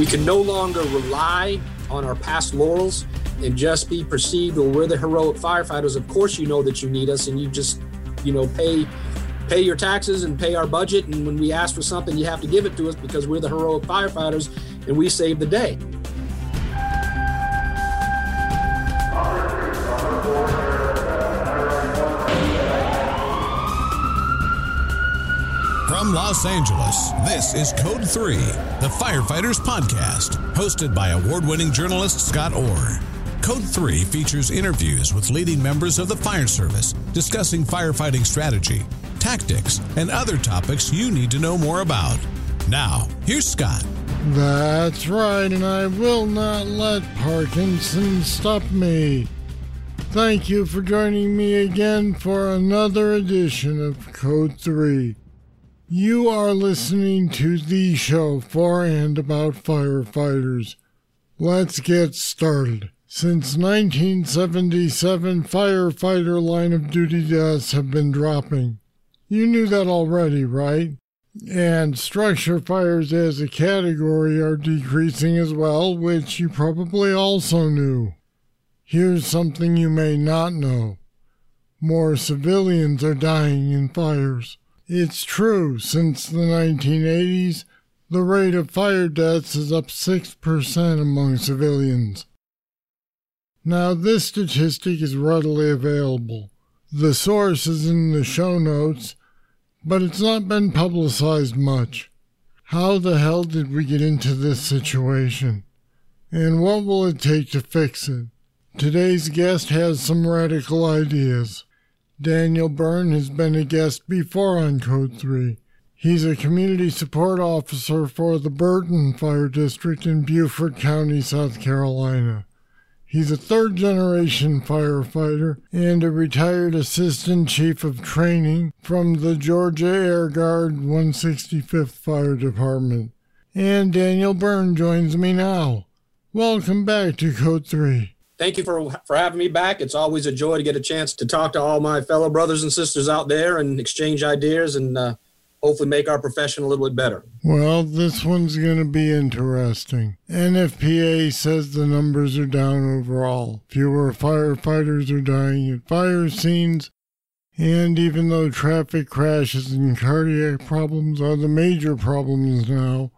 We can no longer rely on our past laurels and just be perceived, well, we're the heroic firefighters. Of course, you know that you need us, and you just, you know, pay pay your taxes and pay our budget. And when we ask for something, you have to give it to us because we're the heroic firefighters and we save the day. From Los Angeles, this is Code 3, the Firefighters Podcast, hosted by award winning journalist Scott Orr. Code 3 features interviews with leading members of the fire service discussing firefighting strategy, tactics, and other topics you need to know more about. Now, here's Scott. That's right, and I will not let Parkinson stop me. Thank you for joining me again for another edition of Code 3. You are listening to the show for and about firefighters. Let's get started. Since 1977, firefighter line of duty deaths have been dropping. You knew that already, right? And structure fires as a category are decreasing as well, which you probably also knew. Here's something you may not know. More civilians are dying in fires. It's true, since the 1980s, the rate of fire deaths is up 6% among civilians. Now, this statistic is readily available. The source is in the show notes, but it's not been publicized much. How the hell did we get into this situation? And what will it take to fix it? Today's guest has some radical ideas. Daniel Byrne has been a guest before on Code 3. He's a community support officer for the Burton Fire District in Beaufort County, South Carolina. He's a third generation firefighter and a retired assistant chief of training from the Georgia Air Guard 165th Fire Department. And Daniel Byrne joins me now. Welcome back to Code 3 thank you for for having me back. It's always a joy to get a chance to talk to all my fellow brothers and sisters out there and exchange ideas and uh, hopefully make our profession a little bit better. Well, this one's going to be interesting. NFPA says the numbers are down overall. Fewer firefighters are dying at fire scenes. And even though traffic crashes and cardiac problems are the major problems now,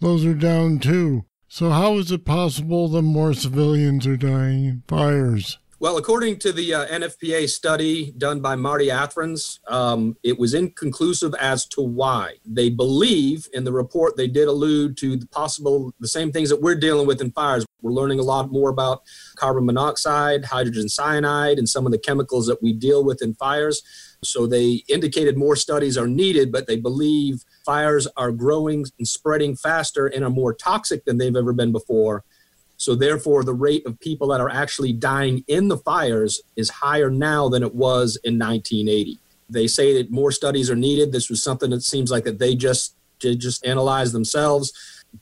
those are down too. So, how is it possible that more civilians are dying in fires? Well, according to the uh, NFPA study done by Marty Ahrens, um, it was inconclusive as to why. They believe in the report they did allude to the possible, the same things that we're dealing with in fires. We're learning a lot more about carbon monoxide, hydrogen cyanide, and some of the chemicals that we deal with in fires. So they indicated more studies are needed, but they believe fires are growing and spreading faster and are more toxic than they've ever been before. So therefore, the rate of people that are actually dying in the fires is higher now than it was in 1980. They say that more studies are needed. This was something that seems like that they just they just analyze themselves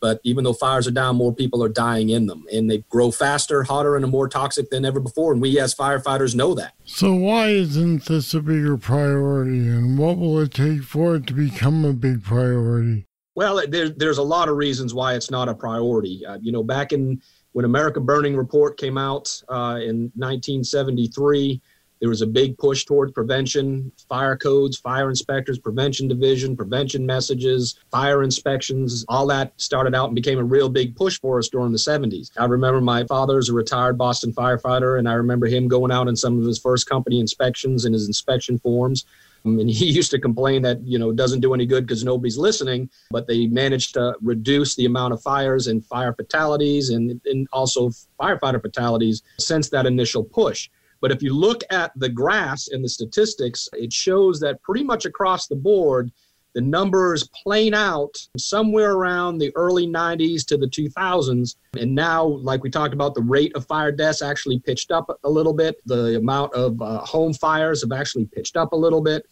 but even though fires are down, more people are dying in them, and they grow faster, hotter, and are more toxic than ever before. And we, as firefighters, know that. So, why isn't this a bigger priority, and what will it take for it to become a big priority? Well, there, there's a lot of reasons why it's not a priority. Uh, you know, back in when America Burning Report came out uh, in 1973 there was a big push towards prevention, fire codes, fire inspectors, prevention division, prevention messages, fire inspections. All that started out and became a real big push for us during the 70s. I remember my father is a retired Boston firefighter, and I remember him going out in some of his first company inspections and his inspection forms. Um, and he used to complain that you know it doesn't do any good because nobody's listening but they managed to reduce the amount of fires and fire fatalities and, and also firefighter fatalities since that initial push but if you look at the graphs and the statistics, it shows that pretty much across the board, the numbers plane out somewhere around the early 90s to the 2000s. And now, like we talked about, the rate of fire deaths actually pitched up a little bit. The amount of uh, home fires have actually pitched up a little bit.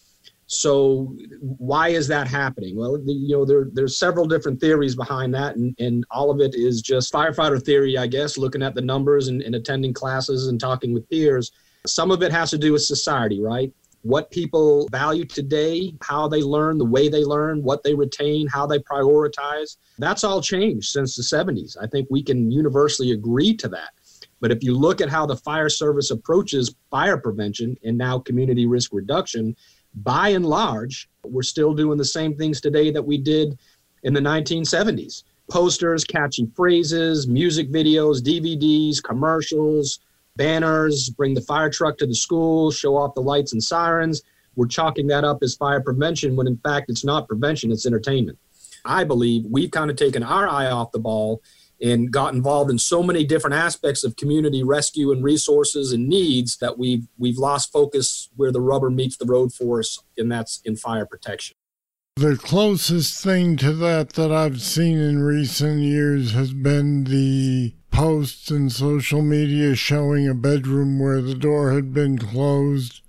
So why is that happening? Well, you know, there, there's several different theories behind that, and, and all of it is just firefighter theory, I guess, looking at the numbers and, and attending classes and talking with peers. Some of it has to do with society, right? what people value today, how they learn, the way they learn, what they retain, how they prioritize. That's all changed since the 70s. I think we can universally agree to that. But if you look at how the fire service approaches fire prevention and now community risk reduction, by and large, we're still doing the same things today that we did in the 1970s posters, catchy phrases, music videos, DVDs, commercials, banners, bring the fire truck to the school, show off the lights and sirens. We're chalking that up as fire prevention when in fact it's not prevention, it's entertainment. I believe we've kind of taken our eye off the ball and got involved in so many different aspects of community rescue and resources and needs that we've we've lost focus where the rubber meets the road for us and that's in fire protection. The closest thing to that that I've seen in recent years has been the posts in social media showing a bedroom where the door had been closed,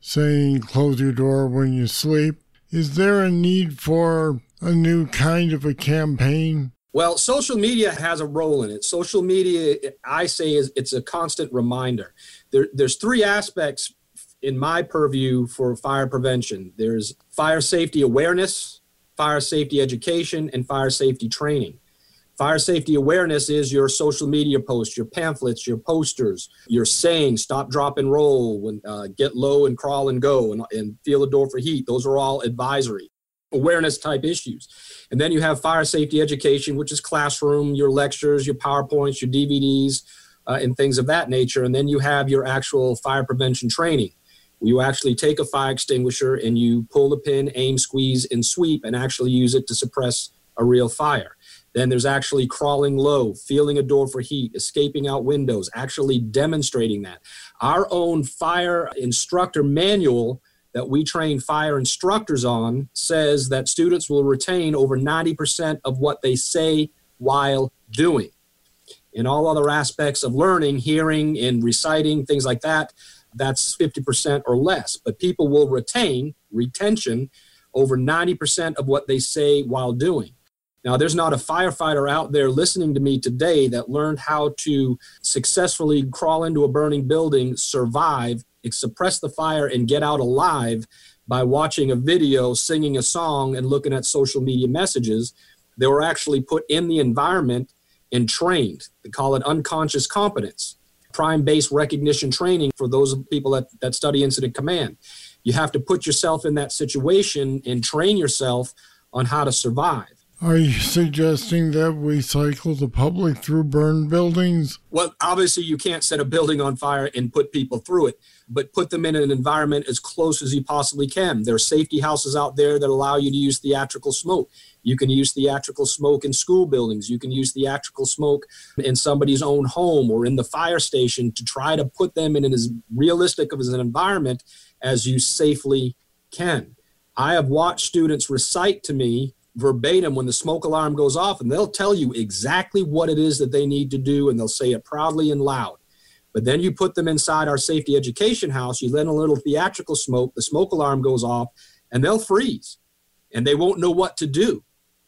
saying close your door when you sleep. Is there a need for a new kind of a campaign? Well, social media has a role in it. Social media, I say, is it's a constant reminder. There, there's three aspects in my purview for fire prevention. There's fire safety awareness, fire safety education, and fire safety training. Fire safety awareness is your social media posts, your pamphlets, your posters, your saying, stop, drop, and roll, when, uh, get low and crawl and go, and, and feel the door for heat. Those are all advisory awareness type issues. And then you have fire safety education, which is classroom, your lectures, your PowerPoints, your DVDs, uh, and things of that nature. And then you have your actual fire prevention training. You actually take a fire extinguisher and you pull the pin, aim, squeeze, and sweep, and actually use it to suppress a real fire. Then there's actually crawling low, feeling a door for heat, escaping out windows, actually demonstrating that. Our own fire instructor manual that we train fire instructors on says that students will retain over 90% of what they say while doing. In all other aspects of learning, hearing and reciting, things like that, that's 50% or less. But people will retain retention over 90% of what they say while doing. Now, there's not a firefighter out there listening to me today that learned how to successfully crawl into a burning building, survive, suppress the fire, and get out alive by watching a video, singing a song, and looking at social media messages. They were actually put in the environment and trained. They call it unconscious competence, prime based recognition training for those people that, that study incident command. You have to put yourself in that situation and train yourself on how to survive. Are you suggesting that we cycle the public through burned buildings? Well, obviously, you can't set a building on fire and put people through it, but put them in an environment as close as you possibly can. There are safety houses out there that allow you to use theatrical smoke. You can use theatrical smoke in school buildings. You can use theatrical smoke in somebody's own home or in the fire station to try to put them in as realistic of an environment as you safely can. I have watched students recite to me verbatim when the smoke alarm goes off, and they'll tell you exactly what it is that they need to do, and they'll say it proudly and loud. But then you put them inside our safety education house, you let a little theatrical smoke, the smoke alarm goes off, and they'll freeze and they won't know what to do.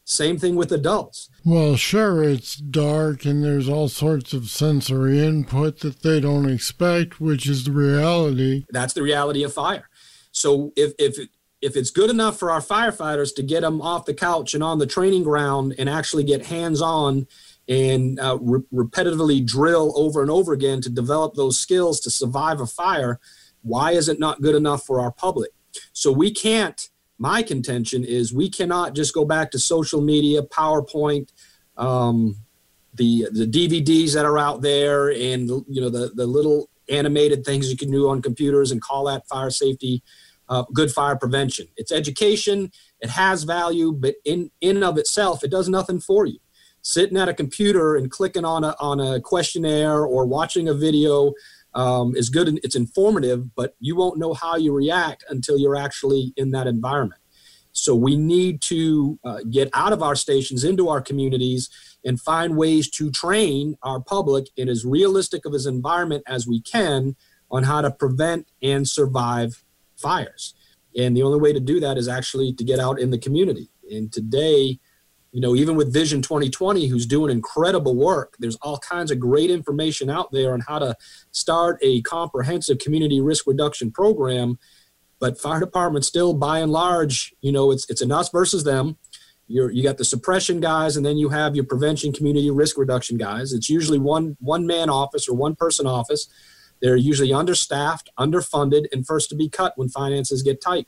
Same thing with adults. Well, sure, it's dark and there's all sorts of sensory input that they don't expect, which is the reality. That's the reality of fire. So if, if if it's good enough for our firefighters to get them off the couch and on the training ground and actually get hands on and uh, re- repetitively drill over and over again to develop those skills to survive a fire, why is it not good enough for our public? So we can't. My contention is we cannot just go back to social media, PowerPoint, um, the the DVDs that are out there, and you know the the little animated things you can do on computers and call that fire safety uh, good fire prevention. It's education. It has value, but in in of itself, it does nothing for you. Sitting at a computer and clicking on a on a questionnaire or watching a video um, is good. and It's informative, but you won't know how you react until you're actually in that environment. So we need to uh, get out of our stations into our communities and find ways to train our public in as realistic of an environment as we can on how to prevent and survive fires. And the only way to do that is actually to get out in the community. And today, you know, even with Vision 2020, who's doing incredible work, there's all kinds of great information out there on how to start a comprehensive community risk reduction program. but fire departments still, by and large, you know, it's it's an us versus them. You're, you got the suppression guys, and then you have your prevention, community risk reduction guys. It's usually one one man office or one person office. They're usually understaffed, underfunded, and first to be cut when finances get tight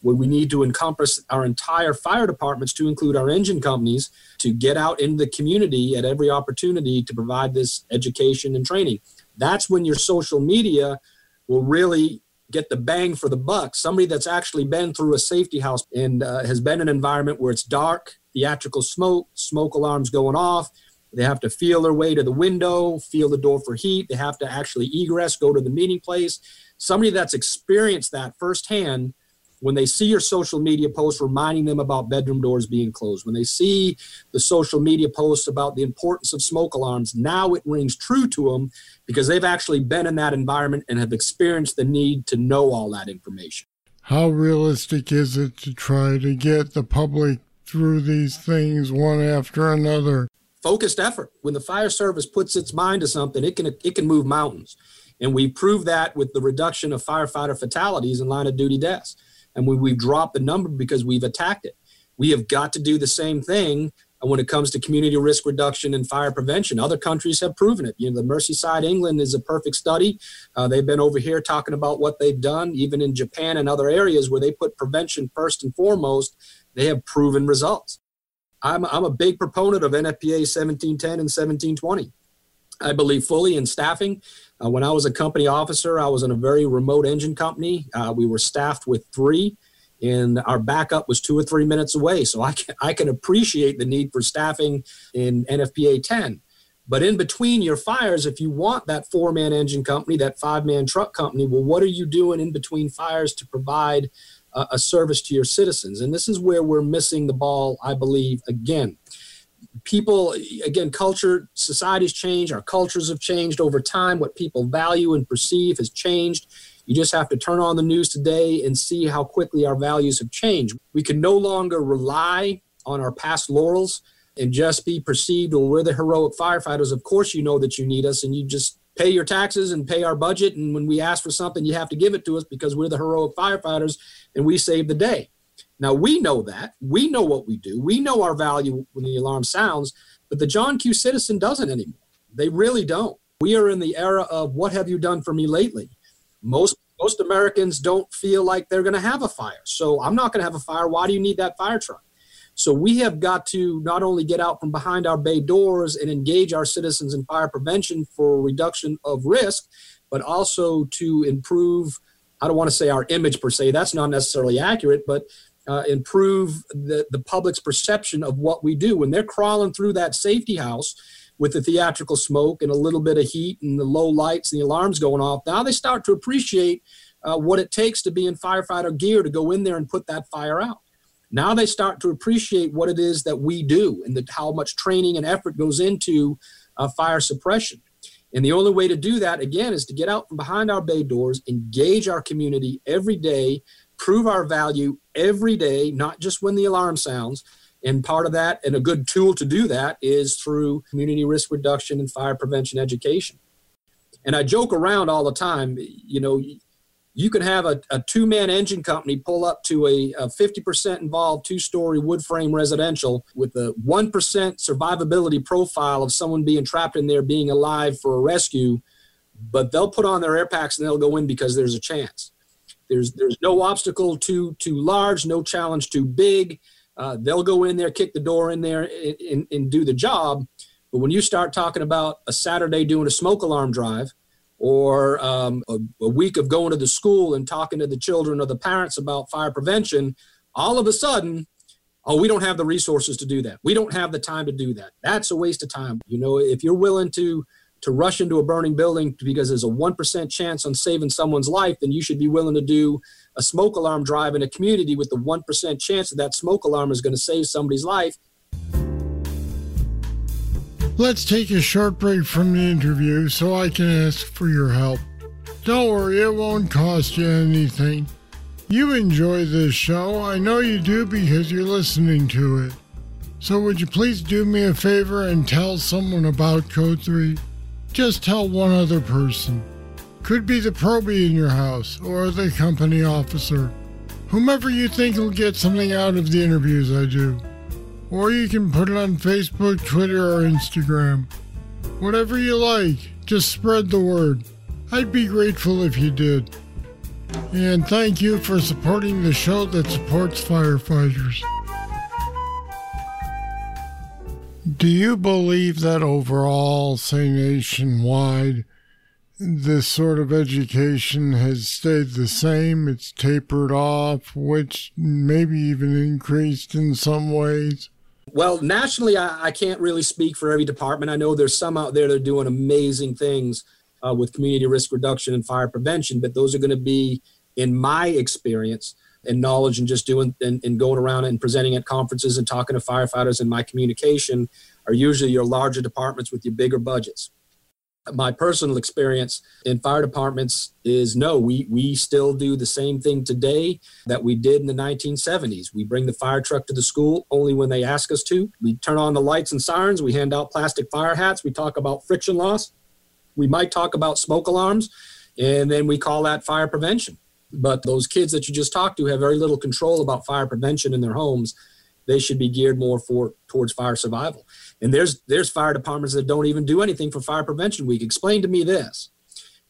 where we need to encompass our entire fire departments to include our engine companies to get out in the community at every opportunity to provide this education and training. That's when your social media will really get the bang for the buck. Somebody that's actually been through a safety house and uh, has been in an environment where it's dark, theatrical smoke, smoke alarms going off. They have to feel their way to the window, feel the door for heat. They have to actually egress, go to the meeting place. Somebody that's experienced that firsthand when they see your social media posts reminding them about bedroom doors being closed, when they see the social media posts about the importance of smoke alarms, now it rings true to them because they've actually been in that environment and have experienced the need to know all that information. How realistic is it to try to get the public through these things one after another? Focused effort. When the fire service puts its mind to something, it can it can move mountains. And we prove that with the reduction of firefighter fatalities and line of duty deaths and we, we've dropped the number because we've attacked it. We have got to do the same thing when it comes to community risk reduction and fire prevention. Other countries have proven it. You know, the Merseyside, England is a perfect study. Uh, they've been over here talking about what they've done, even in Japan and other areas where they put prevention first and foremost. They have proven results. I'm, I'm a big proponent of NFPA 1710 and 1720. I believe fully in staffing. Uh, when I was a company officer, I was in a very remote engine company. Uh, we were staffed with three, and our backup was two or three minutes away. So I can, I can appreciate the need for staffing in NFPA 10. But in between your fires, if you want that four man engine company, that five man truck company, well, what are you doing in between fires to provide a, a service to your citizens? And this is where we're missing the ball, I believe, again. People again culture societies change our cultures have changed over time. What people value and perceive has changed. You just have to turn on the news today and see how quickly our values have changed. We can no longer rely on our past laurels and just be perceived well we're the heroic firefighters. Of course you know that you need us and you just pay your taxes and pay our budget and when we ask for something you have to give it to us because we're the heroic firefighters and we save the day now we know that. We know what we do. We know our value when the alarm sounds, but the John Q citizen doesn't anymore. They really don't. We are in the era of what have you done for me lately? Most most Americans don't feel like they're going to have a fire. So I'm not going to have a fire. Why do you need that fire truck? So we have got to not only get out from behind our bay doors and engage our citizens in fire prevention for reduction of risk, but also to improve I don't want to say our image per se, that's not necessarily accurate, but uh, improve the, the public's perception of what we do. When they're crawling through that safety house with the theatrical smoke and a little bit of heat and the low lights and the alarms going off, now they start to appreciate uh, what it takes to be in firefighter gear to go in there and put that fire out. Now they start to appreciate what it is that we do and how much training and effort goes into uh, fire suppression. And the only way to do that, again, is to get out from behind our bay doors, engage our community every day, prove our value every day, not just when the alarm sounds. And part of that, and a good tool to do that, is through community risk reduction and fire prevention education. And I joke around all the time, you know, you can have a, a two man engine company pull up to a, a 50% involved two story wood frame residential with a 1% survivability profile of someone being trapped in there being alive for a rescue, but they'll put on their air packs and they'll go in because there's a chance. There's there's no obstacle too too large, no challenge too big. Uh, they'll go in there, kick the door in there, and, and, and do the job. But when you start talking about a Saturday doing a smoke alarm drive, or um, a, a, week of going to the school and talking to the children or the parents about fire prevention, all of a sudden, oh, we don't have the resources to do that. We don't have the time to do that. That's a waste of time. You know, if you're willing to to rush into a burning building because there's a 1% chance on saving someone's life, then you should be willing to do a smoke alarm drive in a community with the 1% chance that that smoke alarm is going to save somebody's life. Let's take a short break from the interview so I can ask for your help. Don't worry, it won't cost you anything. You enjoy this show, I know you do because you're listening to it. So would you please do me a favor and tell someone about Code 3? Just tell one other person. Could be the probie in your house or the company officer. Whomever you think will get something out of the interviews I do. Or you can put it on Facebook, Twitter, or Instagram. Whatever you like, just spread the word. I'd be grateful if you did. And thank you for supporting the show that supports firefighters. Do you believe that overall, say nationwide, this sort of education has stayed the same? It's tapered off, which maybe even increased in some ways? Well, nationally, I, I, can't really speak for every department. I know there's some out there that are doing amazing things uh, with community risk reduction and fire prevention, but those are going to be, in my experience and knowledge, and just doing and, and going around and presenting at conferences and talking to firefighters and my communication are usually your larger departments with your bigger budgets my personal experience in fire departments is no, we, we still do the same thing today that we did in the 1970s. We bring the fire truck to the school only when they ask us to. We turn on the lights and sirens. We hand out plastic fire hats. We talk about friction loss. We might talk about smoke alarms, and then we call that fire prevention. But those kids that you just talked to have very little control about fire prevention in their homes. They should be geared more for towards fire survival. And there's there's fire departments that don't even do anything for Fire Prevention Week. Explain to me this.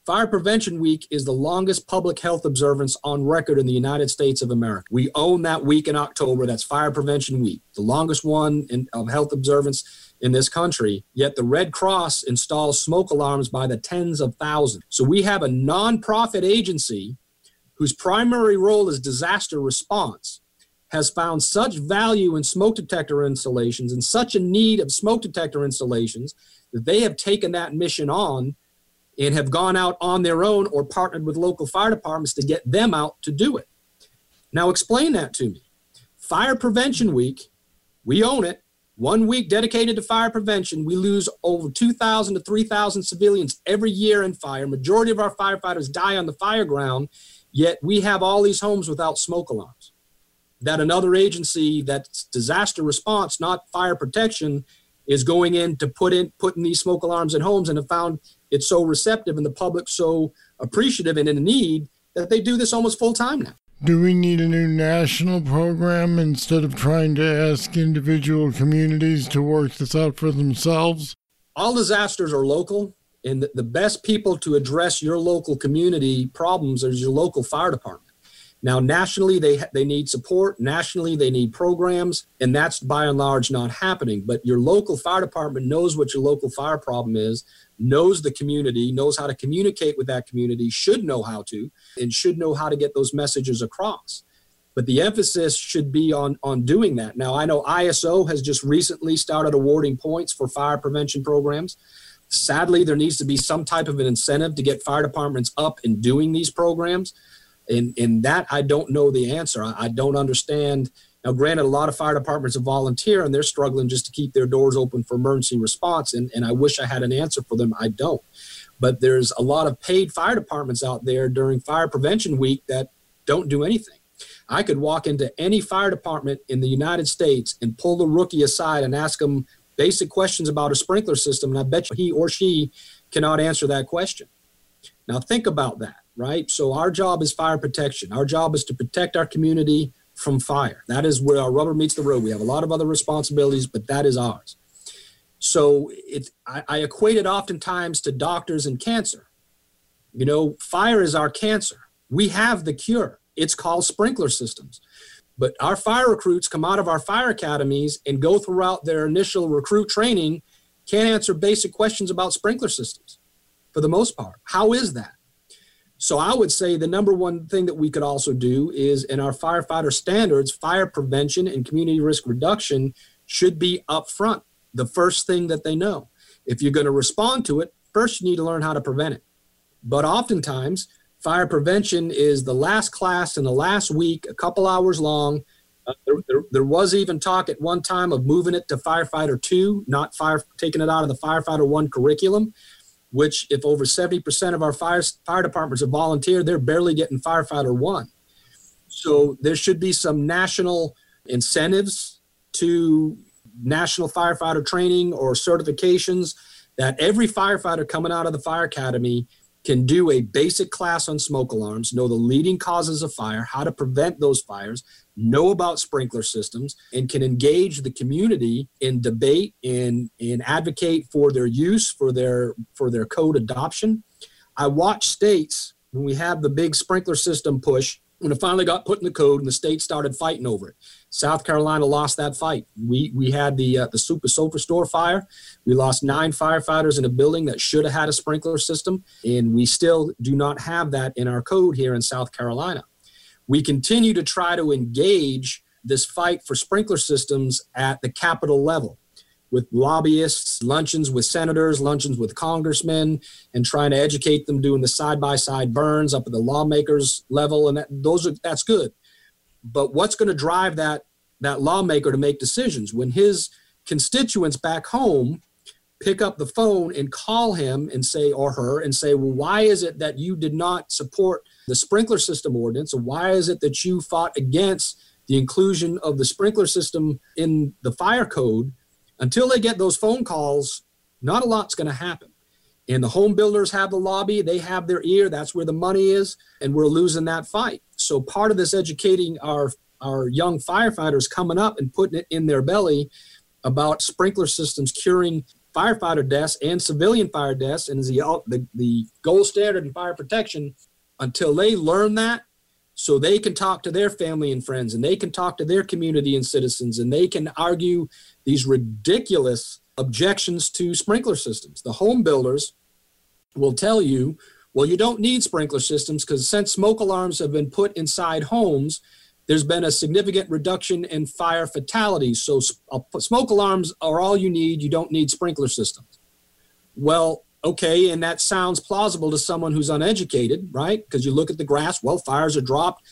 Fire Prevention Week is the longest public health observance on record in the United States of America. We own that week in October. That's Fire Prevention Week, the longest one in, of health observance in this country. Yet the Red Cross installs smoke alarms by the tens of thousands. So we have a nonprofit agency whose primary role is disaster response has found such value in smoke detector installations and such a need of smoke detector installations that they have taken that mission on and have gone out on their own or partnered with local fire departments to get them out to do it. Now, explain that to me. Fire Prevention Week, we own it. One week dedicated to fire prevention. We lose over 2,000 to 3,000 civilians every year in fire. Majority of our firefighters die on the fire ground, yet we have all these homes without smoke alarms that another agency that's disaster response, not fire protection, is going in to put in putting these smoke alarms in homes and have found it's so receptive and the public so appreciative and in need that they do this almost full time now. Do we need a new national program instead of trying to ask individual communities to work this out for themselves? All disasters are local, and the best people to address your local community problems is your local fire department. Now, nationally, they they need support. Nationally, they need programs, and that's by and large not happening. But your local fire department knows what your local fire problem is, knows the community, knows how to communicate with that community, should know how to, and should know how to get those messages across. But the emphasis should be on on doing that. Now, I know ISO has just recently started awarding points for fire prevention programs. Sadly, there needs to be some type of an incentive to get fire departments up and doing these programs in in that I don't know the answer. I, I don't understand. Now, granted, a lot of fire departments are volunteer and they're struggling just to keep their doors open for emergency response. And, and I wish I had an answer for them. I don't. But there's a lot of paid fire departments out there during Fire Prevention Week that don't do anything. I could walk into any fire department in the United States and pull the rookie aside and ask them basic questions about a sprinkler system, and I bet you he or she cannot answer that question. Now, think about that right? So our job is fire protection. Our job is to protect our community from fire. That is where our rubber meets the road. We have a lot of other responsibilities, but that is ours. So it, I, I equate it oftentimes to doctors and cancer. You know, fire is our cancer. We have the cure. It's called sprinkler systems. But our fire recruits come out of our fire academies and go throughout their initial recruit training, can't answer basic questions about sprinkler systems for the most part. How is that? So I would say the number one thing that we could also do is in our firefighter standards, fire prevention and community risk reduction should be up front, the first thing that they know. If you're going to respond to it, first you need to learn how to prevent it. But oftentimes, fire prevention is the last class in the last week, a couple hours long. Uh, there, there, there, was even talk at one time of moving it to firefighter two, not fire taking it out of the firefighter one curriculum which if over 70% of our fire, fire departments are volunteer, they're barely getting firefighter one. So there should be some national incentives to national firefighter training or certifications that every firefighter coming out of the fire academy can do a basic class on smoke alarms, know the leading causes of fire, how to prevent those fires, know about sprinkler systems, and can engage the community in debate and, and advocate for their use, for their for their code adoption. I watch states when we have the big sprinkler system push when it finally got put in the code and the state started fighting over it. South Carolina lost that fight. We we had the uh, the Sofa Superstore fire. We lost nine firefighters in a building that should have had a sprinkler system, and we still do not have that in our code here in South Carolina. We continue to try to engage this fight for sprinkler systems at the capital level with lobbyists, luncheons with senators, luncheons with congressmen, and trying to educate them doing the side by side burns up at the lawmakers level, and that, those are that's good. But what's going to drive that that lawmaker to make decisions when his constituents back home pick up the phone and call him and say or her and say, well, why is it that you did not support the sprinkler system ordinance? Or why is it that you fought against the inclusion of the sprinkler system in the fire code? Until they get those phone calls, not a lot's going to happen. And the home builders have the lobby, they have their ear, that's where the money is, and we're losing that fight. So part of this educating our our young firefighters coming up and putting it in their belly about sprinkler systems curing firefighter deaths and civilian fire deaths and is the, the, the gold standard in fire protection until they learn that so they can talk to their family and friends and they can talk to their community and citizens and they can argue these ridiculous objections to sprinkler systems. The home builders will tell you, well, you don't need sprinkler systems because since smoke alarms have been put inside homes, there's been a significant reduction in fire fatalities. So uh, smoke alarms are all you need. You don't need sprinkler systems. Well, okay, and that sounds plausible to someone who's uneducated, right? Because you look at the graphs, well, fires are dropped.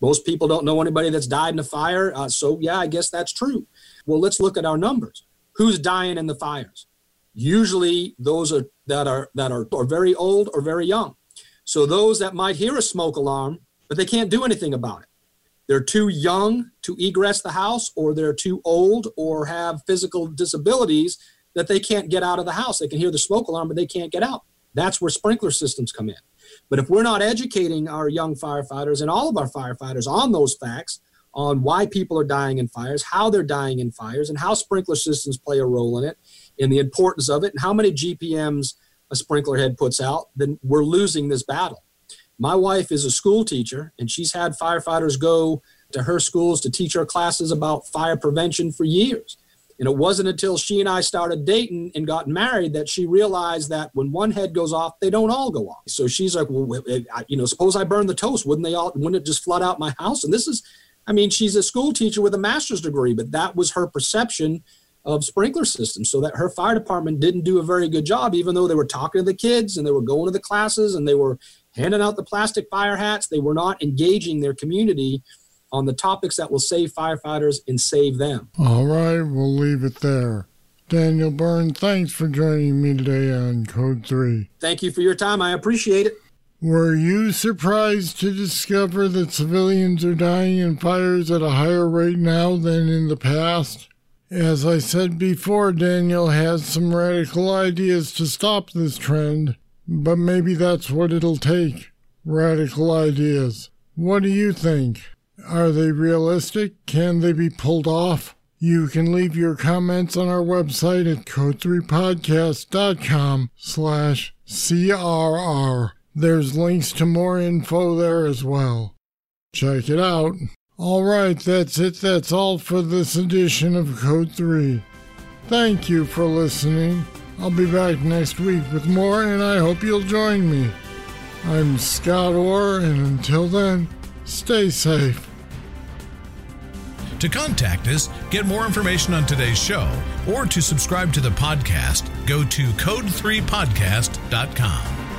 Most people don't know anybody that's died in a fire. Uh, so, yeah, I guess that's true. Well, let's look at our numbers. Who's dying in the fires? Usually those are that are that are, are very old or very young. So those that might hear a smoke alarm, but they can't do anything about it. They're too young to egress the house, or they're too old or have physical disabilities that they can't get out of the house. They can hear the smoke alarm, but they can't get out. That's where sprinkler systems come in. But if we're not educating our young firefighters and all of our firefighters on those facts, on why people are dying in fires, how they're dying in fires, and how sprinkler systems play a role in it, and the importance of it, and how many GPMs a sprinkler head puts out, then we're losing this battle. My wife is a school teacher, and she's had firefighters go to her schools to teach her classes about fire prevention for years. And it wasn't until she and I started dating and got married that she realized that when one head goes off, they don't all go off. So she's like, well, you know, suppose I burn the toast, wouldn't they all? Wouldn't it just flood out my house? And this is, I mean, she's a school teacher with a master's degree, but that was her perception of sprinkler systems. So that her fire department didn't do a very good job, even though they were talking to the kids and they were going to the classes and they were handing out the plastic fire hats. They were not engaging their community on the topics that will save firefighters and save them. All right, we'll leave it there. Daniel Byrne, thanks for joining me today on Code 3. Thank you for your time. I appreciate it. Were you surprised to discover that civilians are dying in fires at a higher rate now than in the past? As I said before, Daniel has some radical ideas to stop this trend, but maybe that's what it'll take radical ideas. What do you think? Are they realistic? Can they be pulled off? You can leave your comments on our website at code3podcast.com slash CRR. There's links to more info there as well. Check it out. All right, that's it. That's all for this edition of Code 3. Thank you for listening. I'll be back next week with more, and I hope you'll join me. I'm Scott Orr, and until then, stay safe. To contact us, get more information on today's show, or to subscribe to the podcast, go to code3podcast.com.